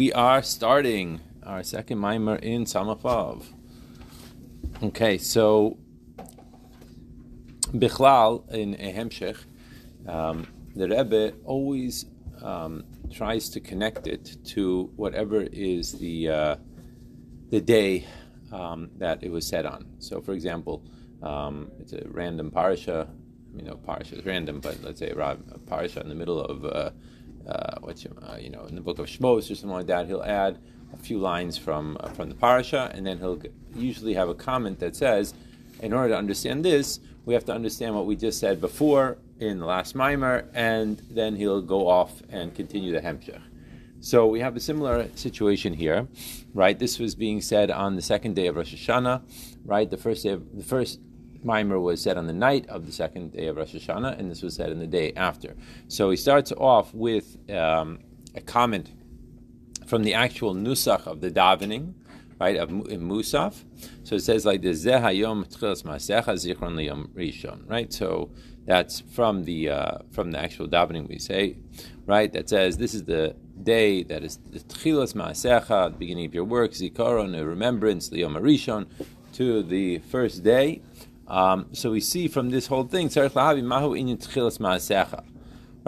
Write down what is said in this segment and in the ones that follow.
We are starting our second mimer in Samach Vav. Okay, so Bichlal in Ehemshech, um, the Rebbe always um, tries to connect it to whatever is the uh, the day um, that it was said on. So, for example, um, it's a random parasha. You know, parasha is random, but let's say a parasha in the middle of uh, uh, which uh, you know in the book of Shmos or something like that, he'll add a few lines from uh, from the parasha, and then he'll usually have a comment that says, in order to understand this, we have to understand what we just said before in the last mimer, and then he'll go off and continue the hemshech. So we have a similar situation here, right? This was being said on the second day of Rosh Hashanah, right? The first day of, the first mimer was said on the night of the second day of Rosh Hashanah, and this was said in the day after. So he starts off with um, a comment from the actual nusach of the davening, right, of in Musaf. So it says like this, Zehayom tchilas masecha zichron liyom rishon, right? So that's from the uh, from the actual davening we say, right? That says this is the day that is the tchilas maasecha, the beginning of your work, zikaron, a remembrance, liyom rishon, to the first day. Um, so we see from this whole thing, right?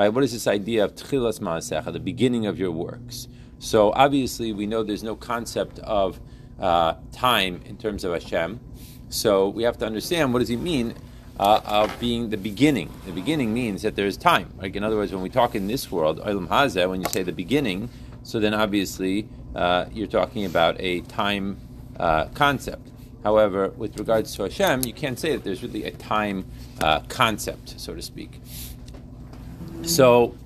What is this idea of tchilas maasecha, the beginning of your works? So obviously, we know there's no concept of uh, time in terms of Hashem. So we have to understand what does he mean uh, of being the beginning. The beginning means that there is time. Like in other words, when we talk in this world, Olam Hazeh, when you say the beginning, so then obviously uh, you're talking about a time uh, concept. However, with regards to Hashem, you can't say that there's really a time uh, concept, so to speak. So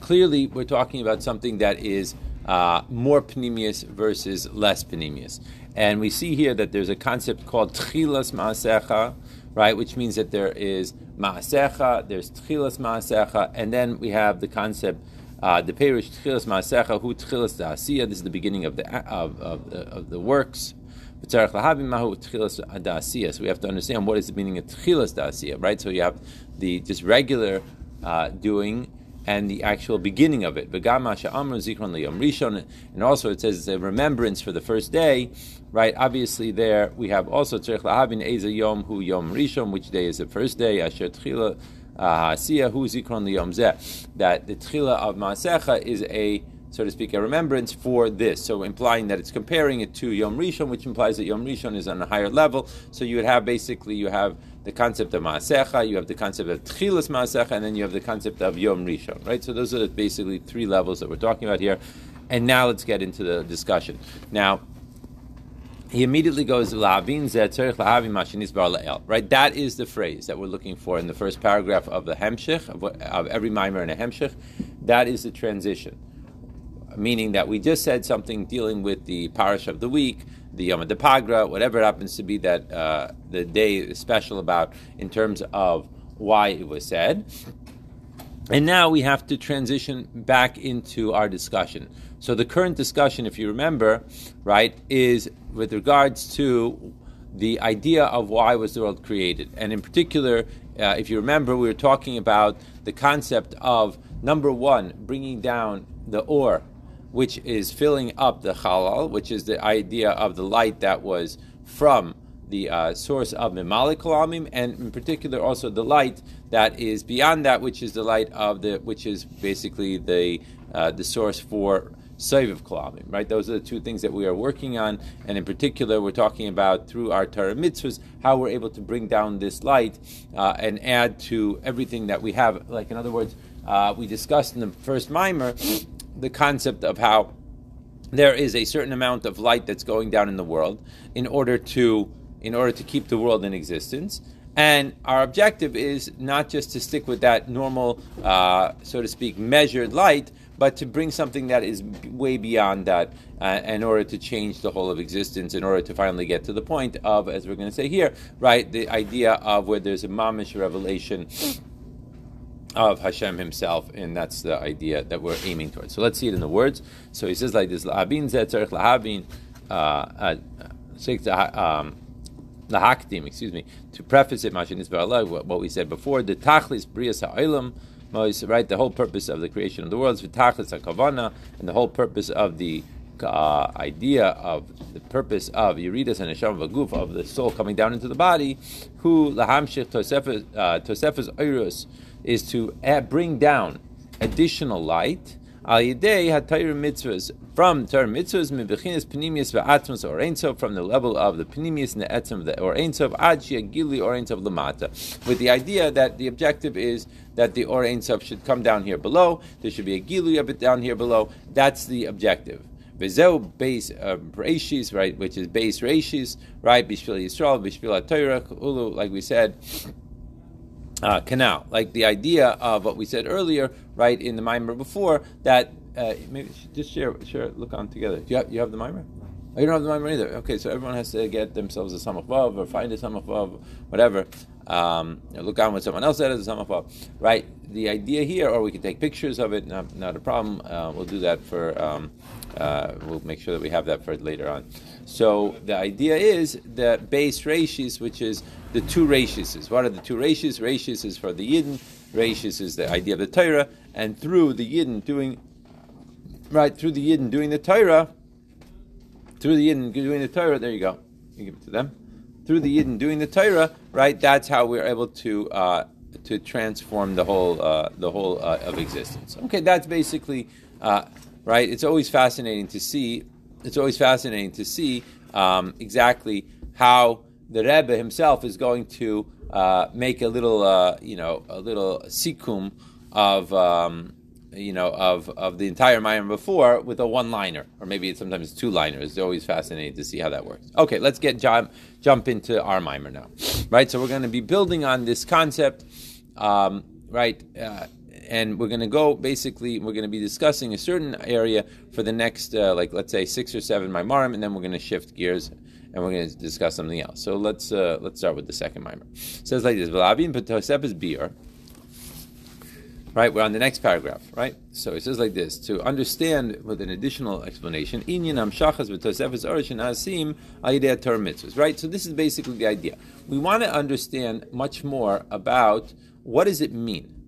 clearly, we're talking about something that is uh, more panemius versus less panemius. And we see here that there's a concept called tchilas maasecha, right, which means that there is maasecha, there's tchilas maasecha, and then we have the concept uh, the perish tchilas maasecha hu tchilas da'asiyah. This is the beginning of the of, of, of the works. So we have to understand what is the meaning of tchilas da'asiyah, right? So you have the just regular uh, doing and the actual beginning of it. And also it says it's a remembrance for the first day, right? Obviously there we have also tzarech lahavin eza yom hu yom rishon, which day is the first day, asher tchila ha'asiyah hu zikron liyom. That the tchila of maasecha is a so to speak, a remembrance for this. So implying that it's comparing it to Yom Rishon, which implies that Yom Rishon is on a higher level. So you would have basically you have the concept of Maasecha, you have the concept of Tchilas Maasecha, and then you have the concept of Yom Rishon, right? So those are basically three levels that we're talking about here. And now let's get into the discussion. Now, he immediately goes right that is the phrase that we're looking for in the first paragraph of the hemshich of, of every mimer in a hemshich that is the transition meaning that we just said something dealing with the parish of the week, the Yom Pagra, whatever it happens to be that uh, the day is special about in terms of why it was said. And now we have to transition back into our discussion. So the current discussion, if you remember, right, is with regards to the idea of why was the world created, and in particular, uh, if you remember, we were talking about the concept of number one, bringing down the or which is filling up the halal, which is the idea of the light that was from the uh, source of Mimalik Kalamim, and in particular also the light that is beyond that, which is the light of the, which is basically the uh, the source for Saiviv Kalamim, right? Those are the two things that we are working on, and in particular, we're talking about through our Torah mitzvahs how we're able to bring down this light uh, and add to everything that we have. Like in other words, uh, we discussed in the first mimer the concept of how there is a certain amount of light that's going down in the world in order to in order to keep the world in existence. And our objective is not just to stick with that normal, uh, so to speak, measured light, but to bring something that is way beyond that uh, in order to change the whole of existence, in order to finally get to the point of, as we're going to say here, right, the idea of where there's a mamish revelation of Hashem Himself, and that's the idea that we're aiming towards. So let's see it in the words. So he says like this: "Lahabin zetzarich lahabin uh, uh, um, lahakdim." Excuse me. To preface it, Mashin what we said before: the tachlis brias ha'olam, right? The whole purpose of the creation of the world is v'tachlis hakavana, and the whole purpose of the uh, idea of the purpose of Yeridas and Hasham Vaguf of the soul coming down into the body, who lahamshich tosefes uh, oirus is to bring down additional light. Al yidei hatayr mitzvahs from Torah mitzvahs mibechinas panimius ve'atmos or einsof from the level of the panimius and the etzim of the or einsof ad gili or einsof lamata, with the idea that the objective is that the or einsof should come down here below. There should be a gilu of it down here below. That's the objective. V'zeu base uh, reishis, right, which is base reishis, right, bishvil Yisrael, bishvil Torah, ulu, like we said, uh, canal. Like the idea of what we said earlier, right, in the mimer before, that uh, maybe just share, share, look on together. You have, you have the mimer? Oh, you don't have the mimer either. Okay, so everyone has to get themselves a samach vav or find a samach vav, whatever. Um, look on what someone else said as a samach vav, right? The idea here, or we can take pictures of it. Not, not a problem. Uh, we'll do that for. Um, uh, we'll make sure that we have that for later on. So the idea is the base reishis, which is the two rashis. What are the two reishis? Reishis is for the yidden. reishis is the idea of the Torah, and through the yidden doing right through the yidden doing the Torah, through the yidden doing the Torah. There you go. You give it to them. Through the yidden doing the Torah, right? That's how we're able to. Uh, to transform the whole uh, the whole uh, of existence. Okay, that's basically uh, right? It's always fascinating to see. It's always fascinating to see um, exactly how the Rebbe himself is going to uh, make a little, uh, you know, a little sikum of, um, you know, of, of the entire Mayim before with a one-liner, or maybe it's sometimes two liners. It's always fascinating to see how that works. Okay, let's get jump, jump into our mimer now, right? So we're going to be building on this concept, um, right? Uh, and we're going to go basically we're going to be discussing a certain area for the next uh, like let's say six or seven mimarim and then we're going to shift gears and we're going to discuss something else so let's uh, let's start with the second mimer it says like this is beer right we're on the next paragraph right so it says like this to understand with an additional explanation right so this is basically the idea we want to understand much more about what does it mean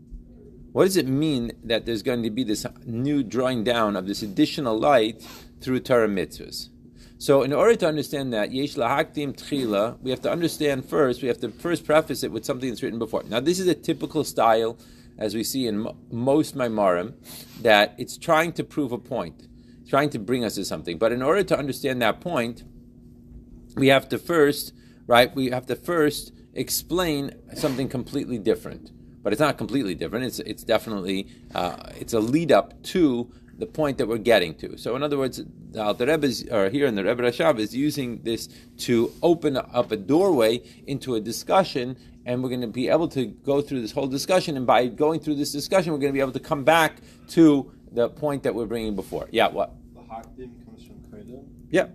what does it mean that there's going to be this new drawing down of this additional light through Torah mitzvahs? So, in order to understand that, yesh lahaktim tchila, we have to understand first. We have to first preface it with something that's written before. Now, this is a typical style, as we see in mo- most maimarim, that it's trying to prove a point, trying to bring us to something. But in order to understand that point, we have to first, right? We have to first explain something completely different but it's not completely different. It's it's definitely uh, it's a lead up to the point that we're getting to. So, in other words, the Alter Rebbe is, or here in the Rebbe Rashav is using this to open up a doorway into a discussion, and we're going to be able to go through this whole discussion. And by going through this discussion, we're going to be able to come back to the point that we're bringing before. Yeah, what? The hakdim comes from Kodim. Yeah.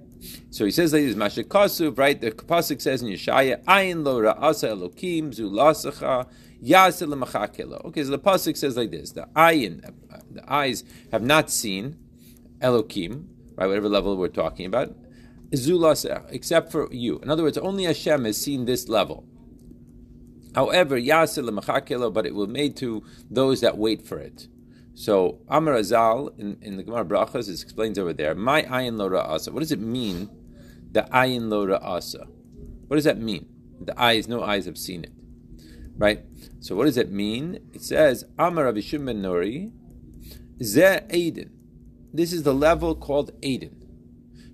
So he says, ladies, Masha Kasuv, right? The Pasuk says in Yeshaya, Ayin lo ra'asa elokim zu lasacha Okay, so the pasuk says like this: the ayin, the eyes have not seen Elokim, right? Whatever level we're talking about, except for you. In other words, only Hashem has seen this level. However, Yasir but it will made to those that wait for it. So Amar Azal in, in the Gemara Brachas it explains over there. My ayin lo ra'asa. What does it mean? The ayin lo ra'asa. What does that mean? The eyes, no eyes have seen it. Right? So what does it mean? It says, Amar Rabbi Shimon Nori, Ze Aiden. This is the level called Aiden.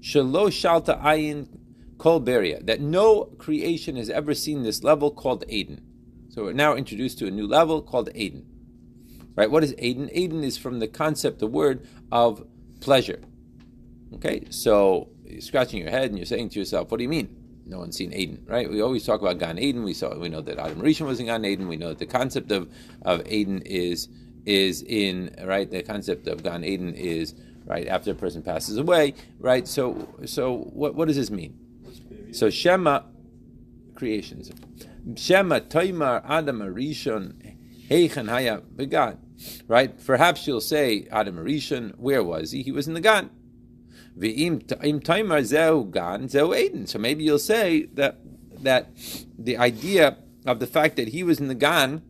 Shalo Shalta Ayin Kol Beria. That no creation has ever seen this level called Aiden. So we're now introduced to a new level called Aiden. Right? What is Aiden? Aiden is from the concept, the word of pleasure. Okay, so you're scratching your head and you're saying to yourself, what do you mean? no one's seen Eden, right? We always talk about Gan Eden. We saw, we know that Adam Rishon was in Gan Eden. We know that the concept of, of Eden is is in right. The concept of Gan Eden is right after a person passes away, right? So so what what does this mean? So Shema creations, Shema Toimar Adam Rishon Heichen Haya Began, right? Perhaps you'll say Adam Rishon, where was he? He was in the Gan. So maybe you'll say that that the idea of the fact that he was in the Gan,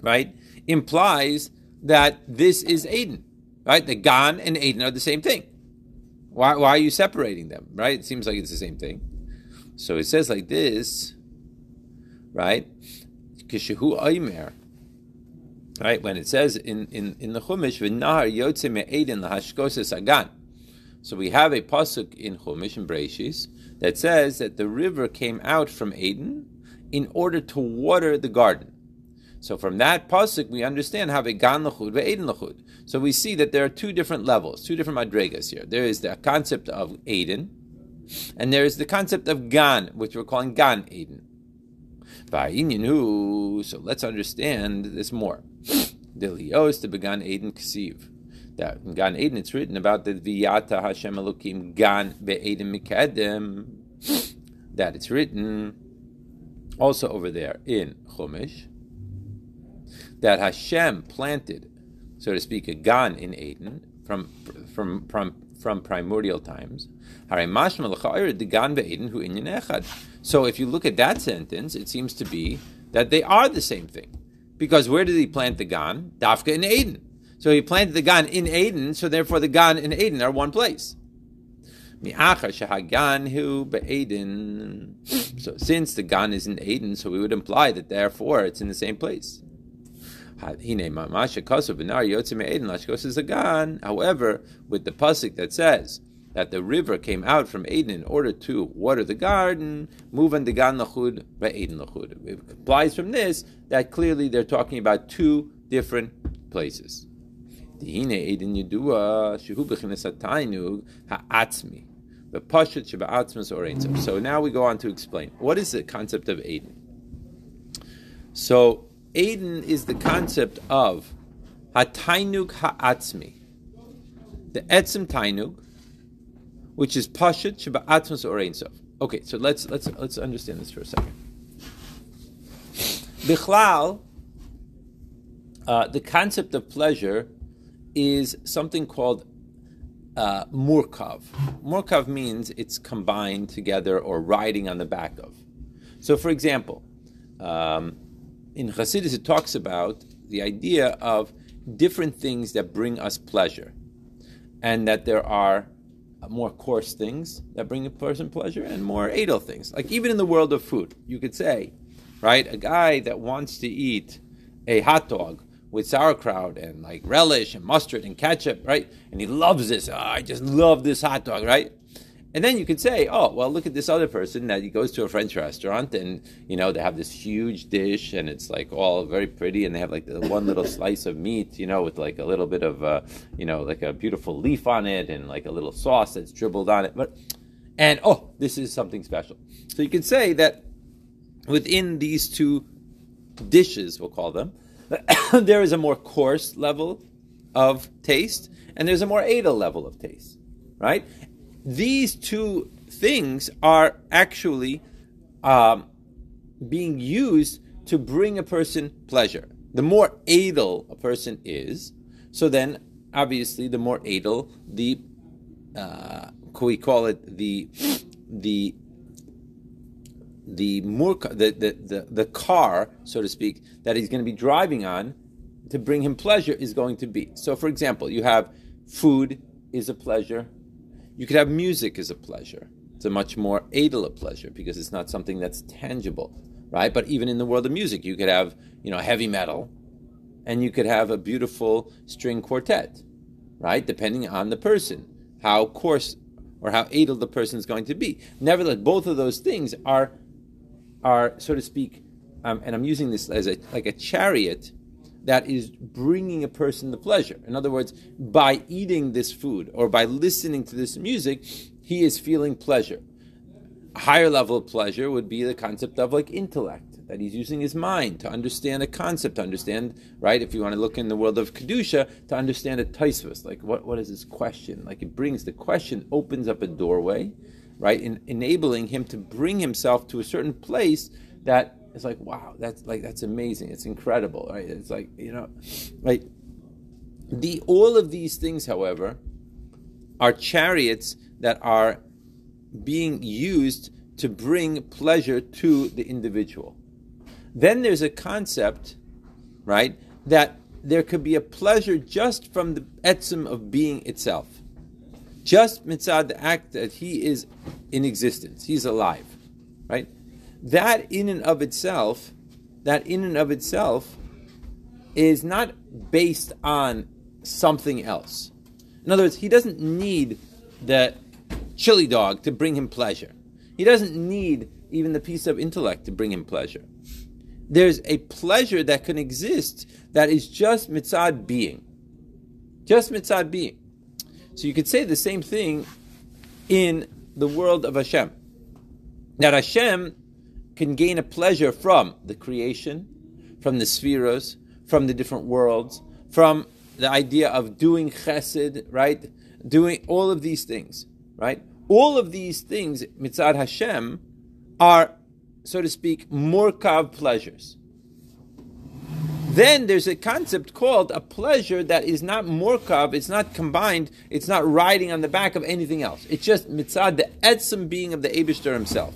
right, implies that this is Eden, right? The Gan and Eden are the same thing. Why, why are you separating them, right? It seems like it's the same thing. So it says like this, right? Kishahu Aimer, right? When it says in, in, in the Chumash, V'nahar yotze me'edin lahashkoses agan. So we have a pasuk in Chumash and Breishis that says that the river came out from Eden in order to water the garden. So from that pasuk, we understand how vegan lachud ve'eden lachud. So we see that there are two different levels, two different madregas here. There is the concept of Eden, and there is the concept of gan, which we're calling gan Eden. So let's understand this more. Delios to began Eden Ksiv. That in Gan Eden it's written about the Viyata Hashem Elokim Gan Be'eden Mikedem. That it's written also over there in Chumash that Hashem planted, so to speak, a Gan in Eden from from from from primordial times. So if you look at that sentence, it seems to be that they are the same thing. Because where did he plant the Gan? Dafka in Eden. So he planted the Gan in Eden, so therefore the Gan and Eden are one place. So since the Gan is in Eden, so we would imply that therefore it's in the same place. However, with the pasuk that says that the river came out from Eden in order to water the garden, move on the gan lachud Eden lachud. It implies from this that clearly they're talking about two different places. So now we go on to explain what is the concept of Eden. So Eden is the concept of hatainug ha'atzmi, the etzim tainug, which is pashut sheba'atzmas or ein Okay, so let's let's let's understand this for a second. Bichlal, uh, the concept of pleasure is something called uh, murkav. Murkav means it's combined together or riding on the back of. So, for example, um, in Chassidus it talks about the idea of different things that bring us pleasure, and that there are more coarse things that bring a person pleasure and more adel things. Like even in the world of food, you could say, right, a guy that wants to eat a hot dog with sauerkraut and like relish and mustard and ketchup, right? And he loves this. Oh, I just love this hot dog, right? And then you could say, oh, well, look at this other person that he goes to a French restaurant and, you know, they have this huge dish and it's like all very pretty and they have like the one little slice of meat, you know, with like a little bit of, uh, you know, like a beautiful leaf on it and like a little sauce that's dribbled on it. But, and oh, this is something special. So you can say that within these two dishes, we'll call them, there is a more coarse level of taste and there's a more adel level of taste, right? These two things are actually um, being used to bring a person pleasure. The more adel a person is, so then obviously the more adel the uh, we call it the the the more the, the, the, the car, so to speak, that he's going to be driving on to bring him pleasure is going to be. So, for example, you have food is a pleasure, you could have music as a pleasure. It's a much more adel pleasure because it's not something that's tangible, right? But even in the world of music, you could have, you know, heavy metal and you could have a beautiful string quartet, right? Depending on the person, how coarse or how adel the person is going to be. Nevertheless, both of those things are, are so to speak, um, and I'm using this as a like a chariot that is bringing a person the pleasure. In other words, by eating this food or by listening to this music, he is feeling pleasure. A higher level of pleasure would be the concept of like intellect, that he's using his mind to understand a concept, to understand, right? If you want to look in the world of Kedusha, to understand a taisvus, like what, what is this question? Like it brings the question, opens up a doorway, right? In, enabling him to bring himself to a certain place that it's like wow that's like that's amazing it's incredible right it's like you know like the all of these things however are chariots that are being used to bring pleasure to the individual then there's a concept right that there could be a pleasure just from the etzim of being itself. Just mitzad the act that he is in existence, he's alive, right? That in and of itself, that in and of itself is not based on something else. In other words, he doesn't need the chili dog to bring him pleasure. He doesn't need even the piece of intellect to bring him pleasure. There's a pleasure that can exist that is just mitzad being. Just mitzad being. So you could say the same thing in the world of Hashem. That Hashem can gain a pleasure from the creation, from the spheres, from the different worlds, from the idea of doing chesed, right? Doing all of these things, right? All of these things, mitzad Hashem, are, so to speak, morkav pleasures. Then there's a concept called a pleasure that is not morkav, it's not combined, it's not riding on the back of anything else. It's just mitzad, the etzim being of the Abishter himself.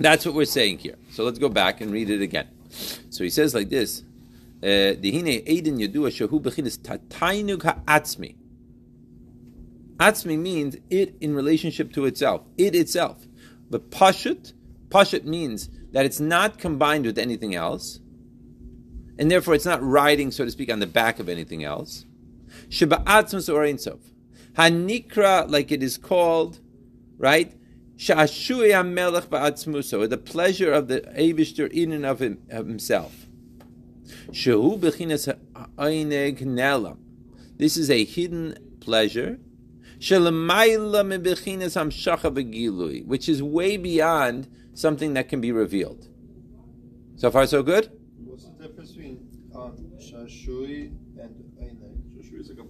That's what we're saying here. So let's go back and read it again. So he says like this: eh, Dihine Eidin Yadua Shahu Bechinis Tatainug Ha'atzmi. Atzmi means it in relationship to itself, it itself. But Pashut, Pashut means that it's not combined with anything else and therefore it's not riding, so to speak, on the back of anything else. Sheba'atzmus or Sov. Hanikra, like it is called, right? Sha'ashui ba'atzmuso, the pleasure of the Abishter in and of, him, of himself. This is a hidden pleasure. Which is way beyond something that can be revealed. So far, so good? What's the Shashui and Einek. Shashui is like a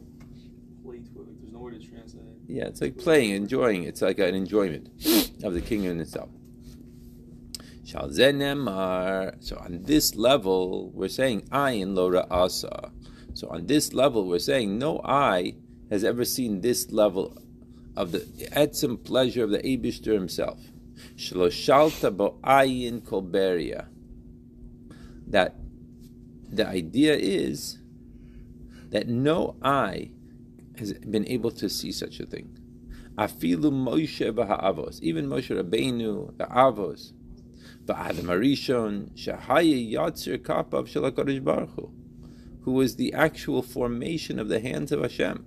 plate where like, there's no way to translate it. Yeah, it's like playing, enjoying. It's like an enjoyment of the kingdom itself. So on this level, we're saying ayin lo asa. So on this level, we're saying no eye has ever seen this level of the etzim pleasure of the Abishter himself. Bo ayin kolberia. That the idea is that no eye has been able to see such a thing. Afilu Moshe v'ha'avos, even Moshe Rabbeinu, the Avos, v'Adam Arishon, Shahaya Yatzir Kapav Shel Baruch Hu, who was the actual formation of the hands of Hashem,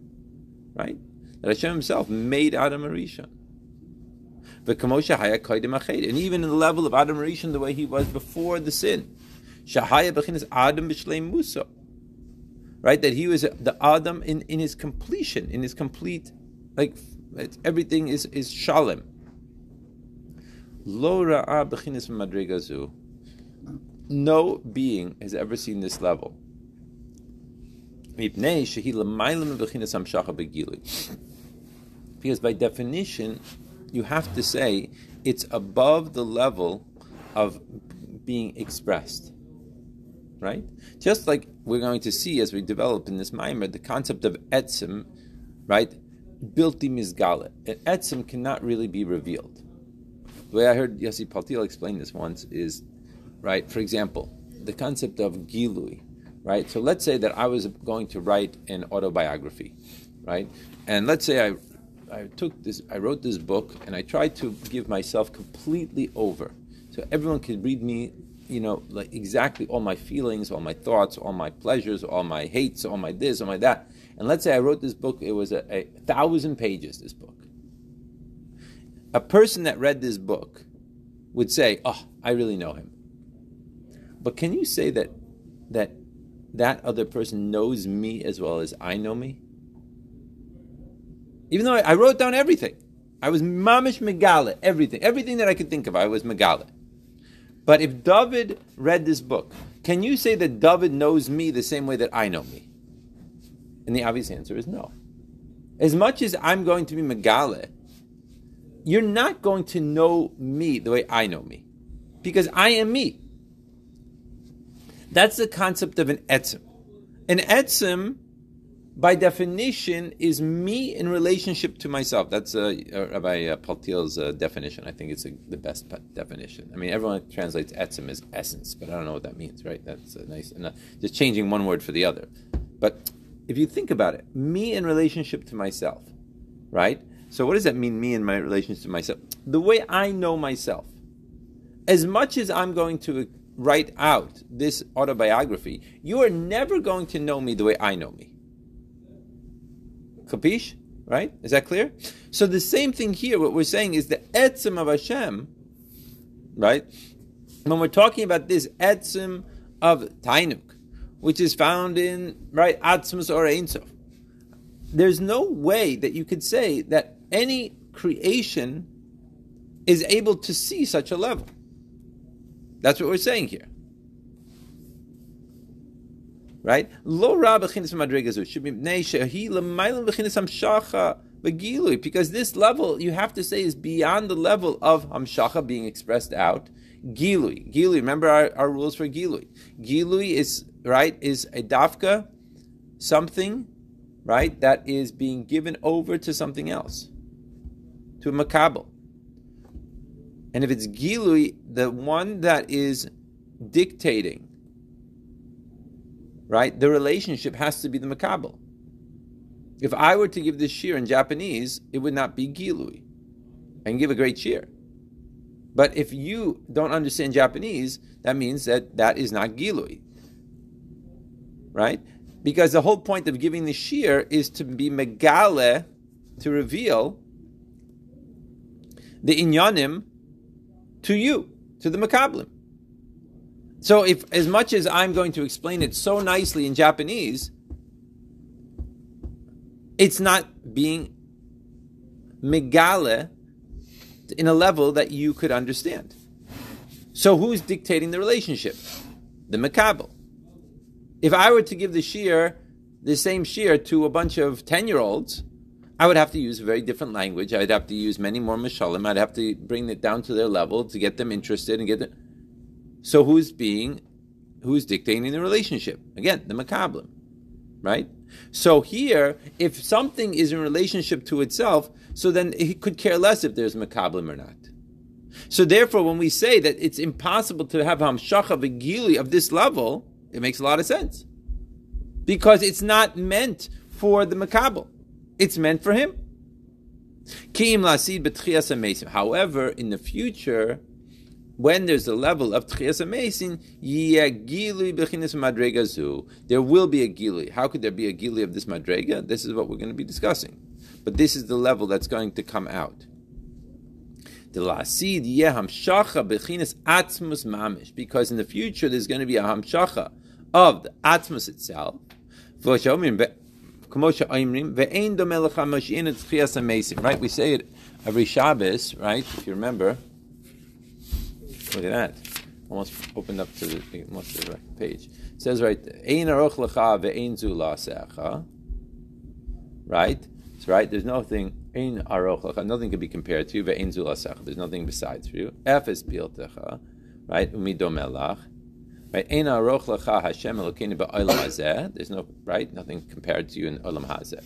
right? That Hashem Himself made Adam Arishon. And even in the level of Adam Arishon, the way he was before the sin, Shahaya Bechinas Adam B'Shleim Musa. Right? That he was the Adam in, in his completion, in his complete, like, everything is, is Shalem. Lo Ra'a Bechinas Madrigazu. No being has ever seen this level. Because by definition, you have to say it's above the level of being expressed right? Just like we're going to see as we develop in this mimer, the concept of etzim, right? Bilti mizgale. An etzim cannot really be revealed. The way I heard Yossi Paltiel explain this once is, right, for example, the concept of gilui, right? So let's say that I was going to write an autobiography, right? And let's say I I took this, I wrote this book, and I tried to give myself completely over, so everyone could read me you know, like exactly all my feelings, all my thoughts, all my pleasures, all my hates, all my this, all my that. And let's say I wrote this book, it was a, a thousand pages, this book. A person that read this book would say, Oh, I really know him. But can you say that that that other person knows me as well as I know me? Even though I, I wrote down everything. I was mamish megala, everything. Everything that I could think of, I was megala. But if David read this book, can you say that David knows me the same way that I know me? And the obvious answer is no. As much as I'm going to be Megale, you're not going to know me the way I know me. Because I am me. That's the concept of an etzim. An etzim by definition, is me in relationship to myself. That's uh, uh Rabbi uh, Paltiel's uh, definition. I think it's a, the best definition. I mean, everyone translates etzim as essence, but I don't know what that means, right? That's nice, enough. just changing one word for the other. But if you think about it, me in relationship to myself, right? So what does that mean, me in my relationship to myself? The way I know myself. As much as I'm going to write out this autobiography, you are never going to know me the way I know me. Capish? Right? Is that clear? So the same thing here, what we're saying is the etzim of Hashem, right? When we're talking about this etzim of Tainuk, which is found in, right, Atzmus or Ein Sof, there's no way that you could say that any creation is able to see such a level. That's what we're saying here. Right? Lo because this level you have to say is beyond the level of hamshacha being expressed out. Gilui, gilui. Remember our, our rules for gilui. Gilui is right is a dafka, something, right that is being given over to something else, to a makabel. And if it's Gilui, the one that is dictating, right, the relationship has to be the Makabal. If I were to give this shear in Japanese, it would not be Gilui. I can give a great shear. But if you don't understand Japanese, that means that that is not Gilui. Right? Because the whole point of giving the shear is to be megale, to reveal the inyanim to you, to the Makablim. So, if as much as I'm going to explain it so nicely in Japanese, it's not being megale in a level that you could understand. So, who's dictating the relationship? The Makabel. If I were to give the shear, the same shear to a bunch of 10 year olds, I would have to use a very different language. I'd have to use many more mashalim. I'd have to bring it down to their level to get them interested and get them. So who's being, who's dictating the relationship? Again, the makablim, right? So here, if something is in relationship to itself, so then he could care less if there's makablim or not. So therefore, when we say that it's impossible to have hamshacha v'gili of this level, it makes a lot of sense because it's not meant for the makabel. It's meant for him. However, in the future, when there's a level of tchias amesin, there will be a gili. How could there be a gili of this madrega? This is what we're going to be discussing. But this is the level that's going to come out. Because in the future there's going to be a hamshacha of the atmos itself. Right? We say it every Shabbos, right? If you remember. Look at that. Almost opened up to the, almost the right page. It says right, Ein aroch lecha ve'ein zu Right? It's right. There's nothing, Ein aroch lecha, nothing can be compared to you, ve'ein zu There's nothing besides for you. F is piltecha. Right? Umidomelach. Right? There's no right, nothing compared to you in Olam Hazeh.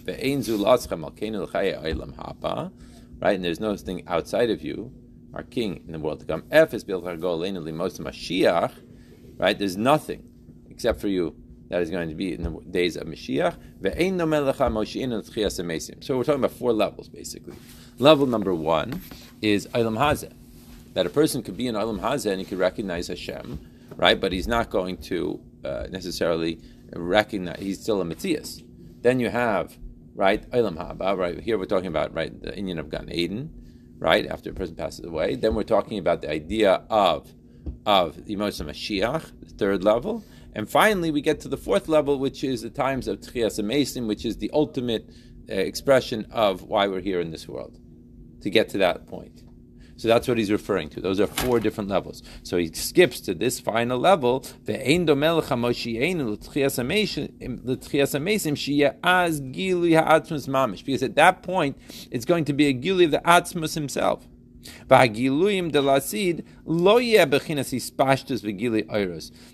Right, and there's no thing outside of you, our King in the world to come. F is built Mashiach. Right, there's nothing except for you that is going to be in the days of Mashiach. So we're talking about four levels basically. Level number one is Olam Hazeh, that a person could be in Olam Hazeh and he could recognize Hashem right? But he's not going to uh, necessarily recognize, he's still a Matthias. Then you have, right, Eilam Haba, right? Here we're talking about, right, the Indian of Gan Eden, right, after a person passes away. Then we're talking about the idea of, of of Mashiach, the third level. And finally, we get to the fourth level, which is the times of Tchias Amesim, which is the ultimate uh, expression of why we're here in this world, to get to that point. So that's what he's referring to. Those are four different levels. So he skips to this final level. Because at that point, it's going to be a gili of the Atzmus himself.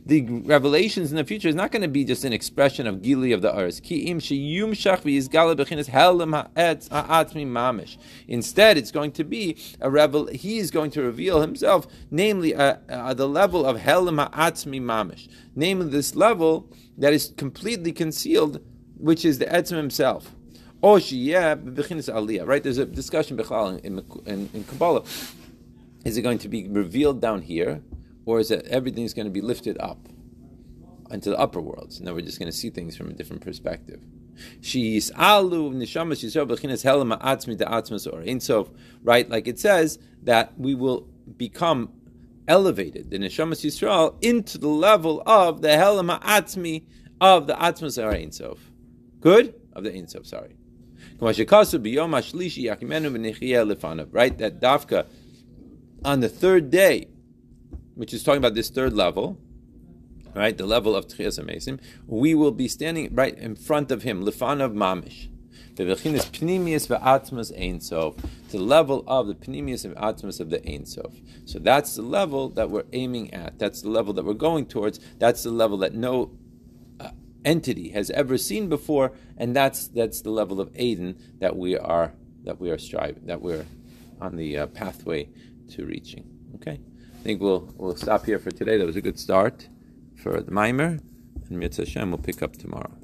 The revelations in the future is not going to be just an expression of gili of the iris. Instead, it's going to be a revel. He is going to reveal himself, namely uh, uh, the level of helim ha'atzmi mamish, namely this level that is completely concealed, which is the etzim himself. Oh, or yeah, aliyah, right? There's a discussion in, in, in Kabbalah. Is it going to be revealed down here, or is it everything's going to be lifted up into the upper worlds? Now we're just going to see things from a different perspective. She's alu nishamas yisrael b'chinas helema atzmi de atzmas or insof, right? Like it says that we will become elevated, the neshamas yisrael, into the level of the helema atzmi of the atzmas or insof. Good of the insof. Sorry. Right, that dafka on the third day, which is talking about this third level, right, the level of Tchias Amesim, we will be standing right in front of him, Lefanav Mamish. The Vechinis Pnimius Ve'atmas Ein Sof, to the level of the Pnimius and Atmas of the Ein Sof. So that's the level that we're aiming at. That's the level that we're going towards. That's the level that no entity has ever seen before, and that's that's the level of Aden that we are that we are striving that we're on the uh, pathway to reaching. Okay, I think we'll we'll stop here for today. That was a good start for the mimer, and Mitzvah Hashem will pick up tomorrow.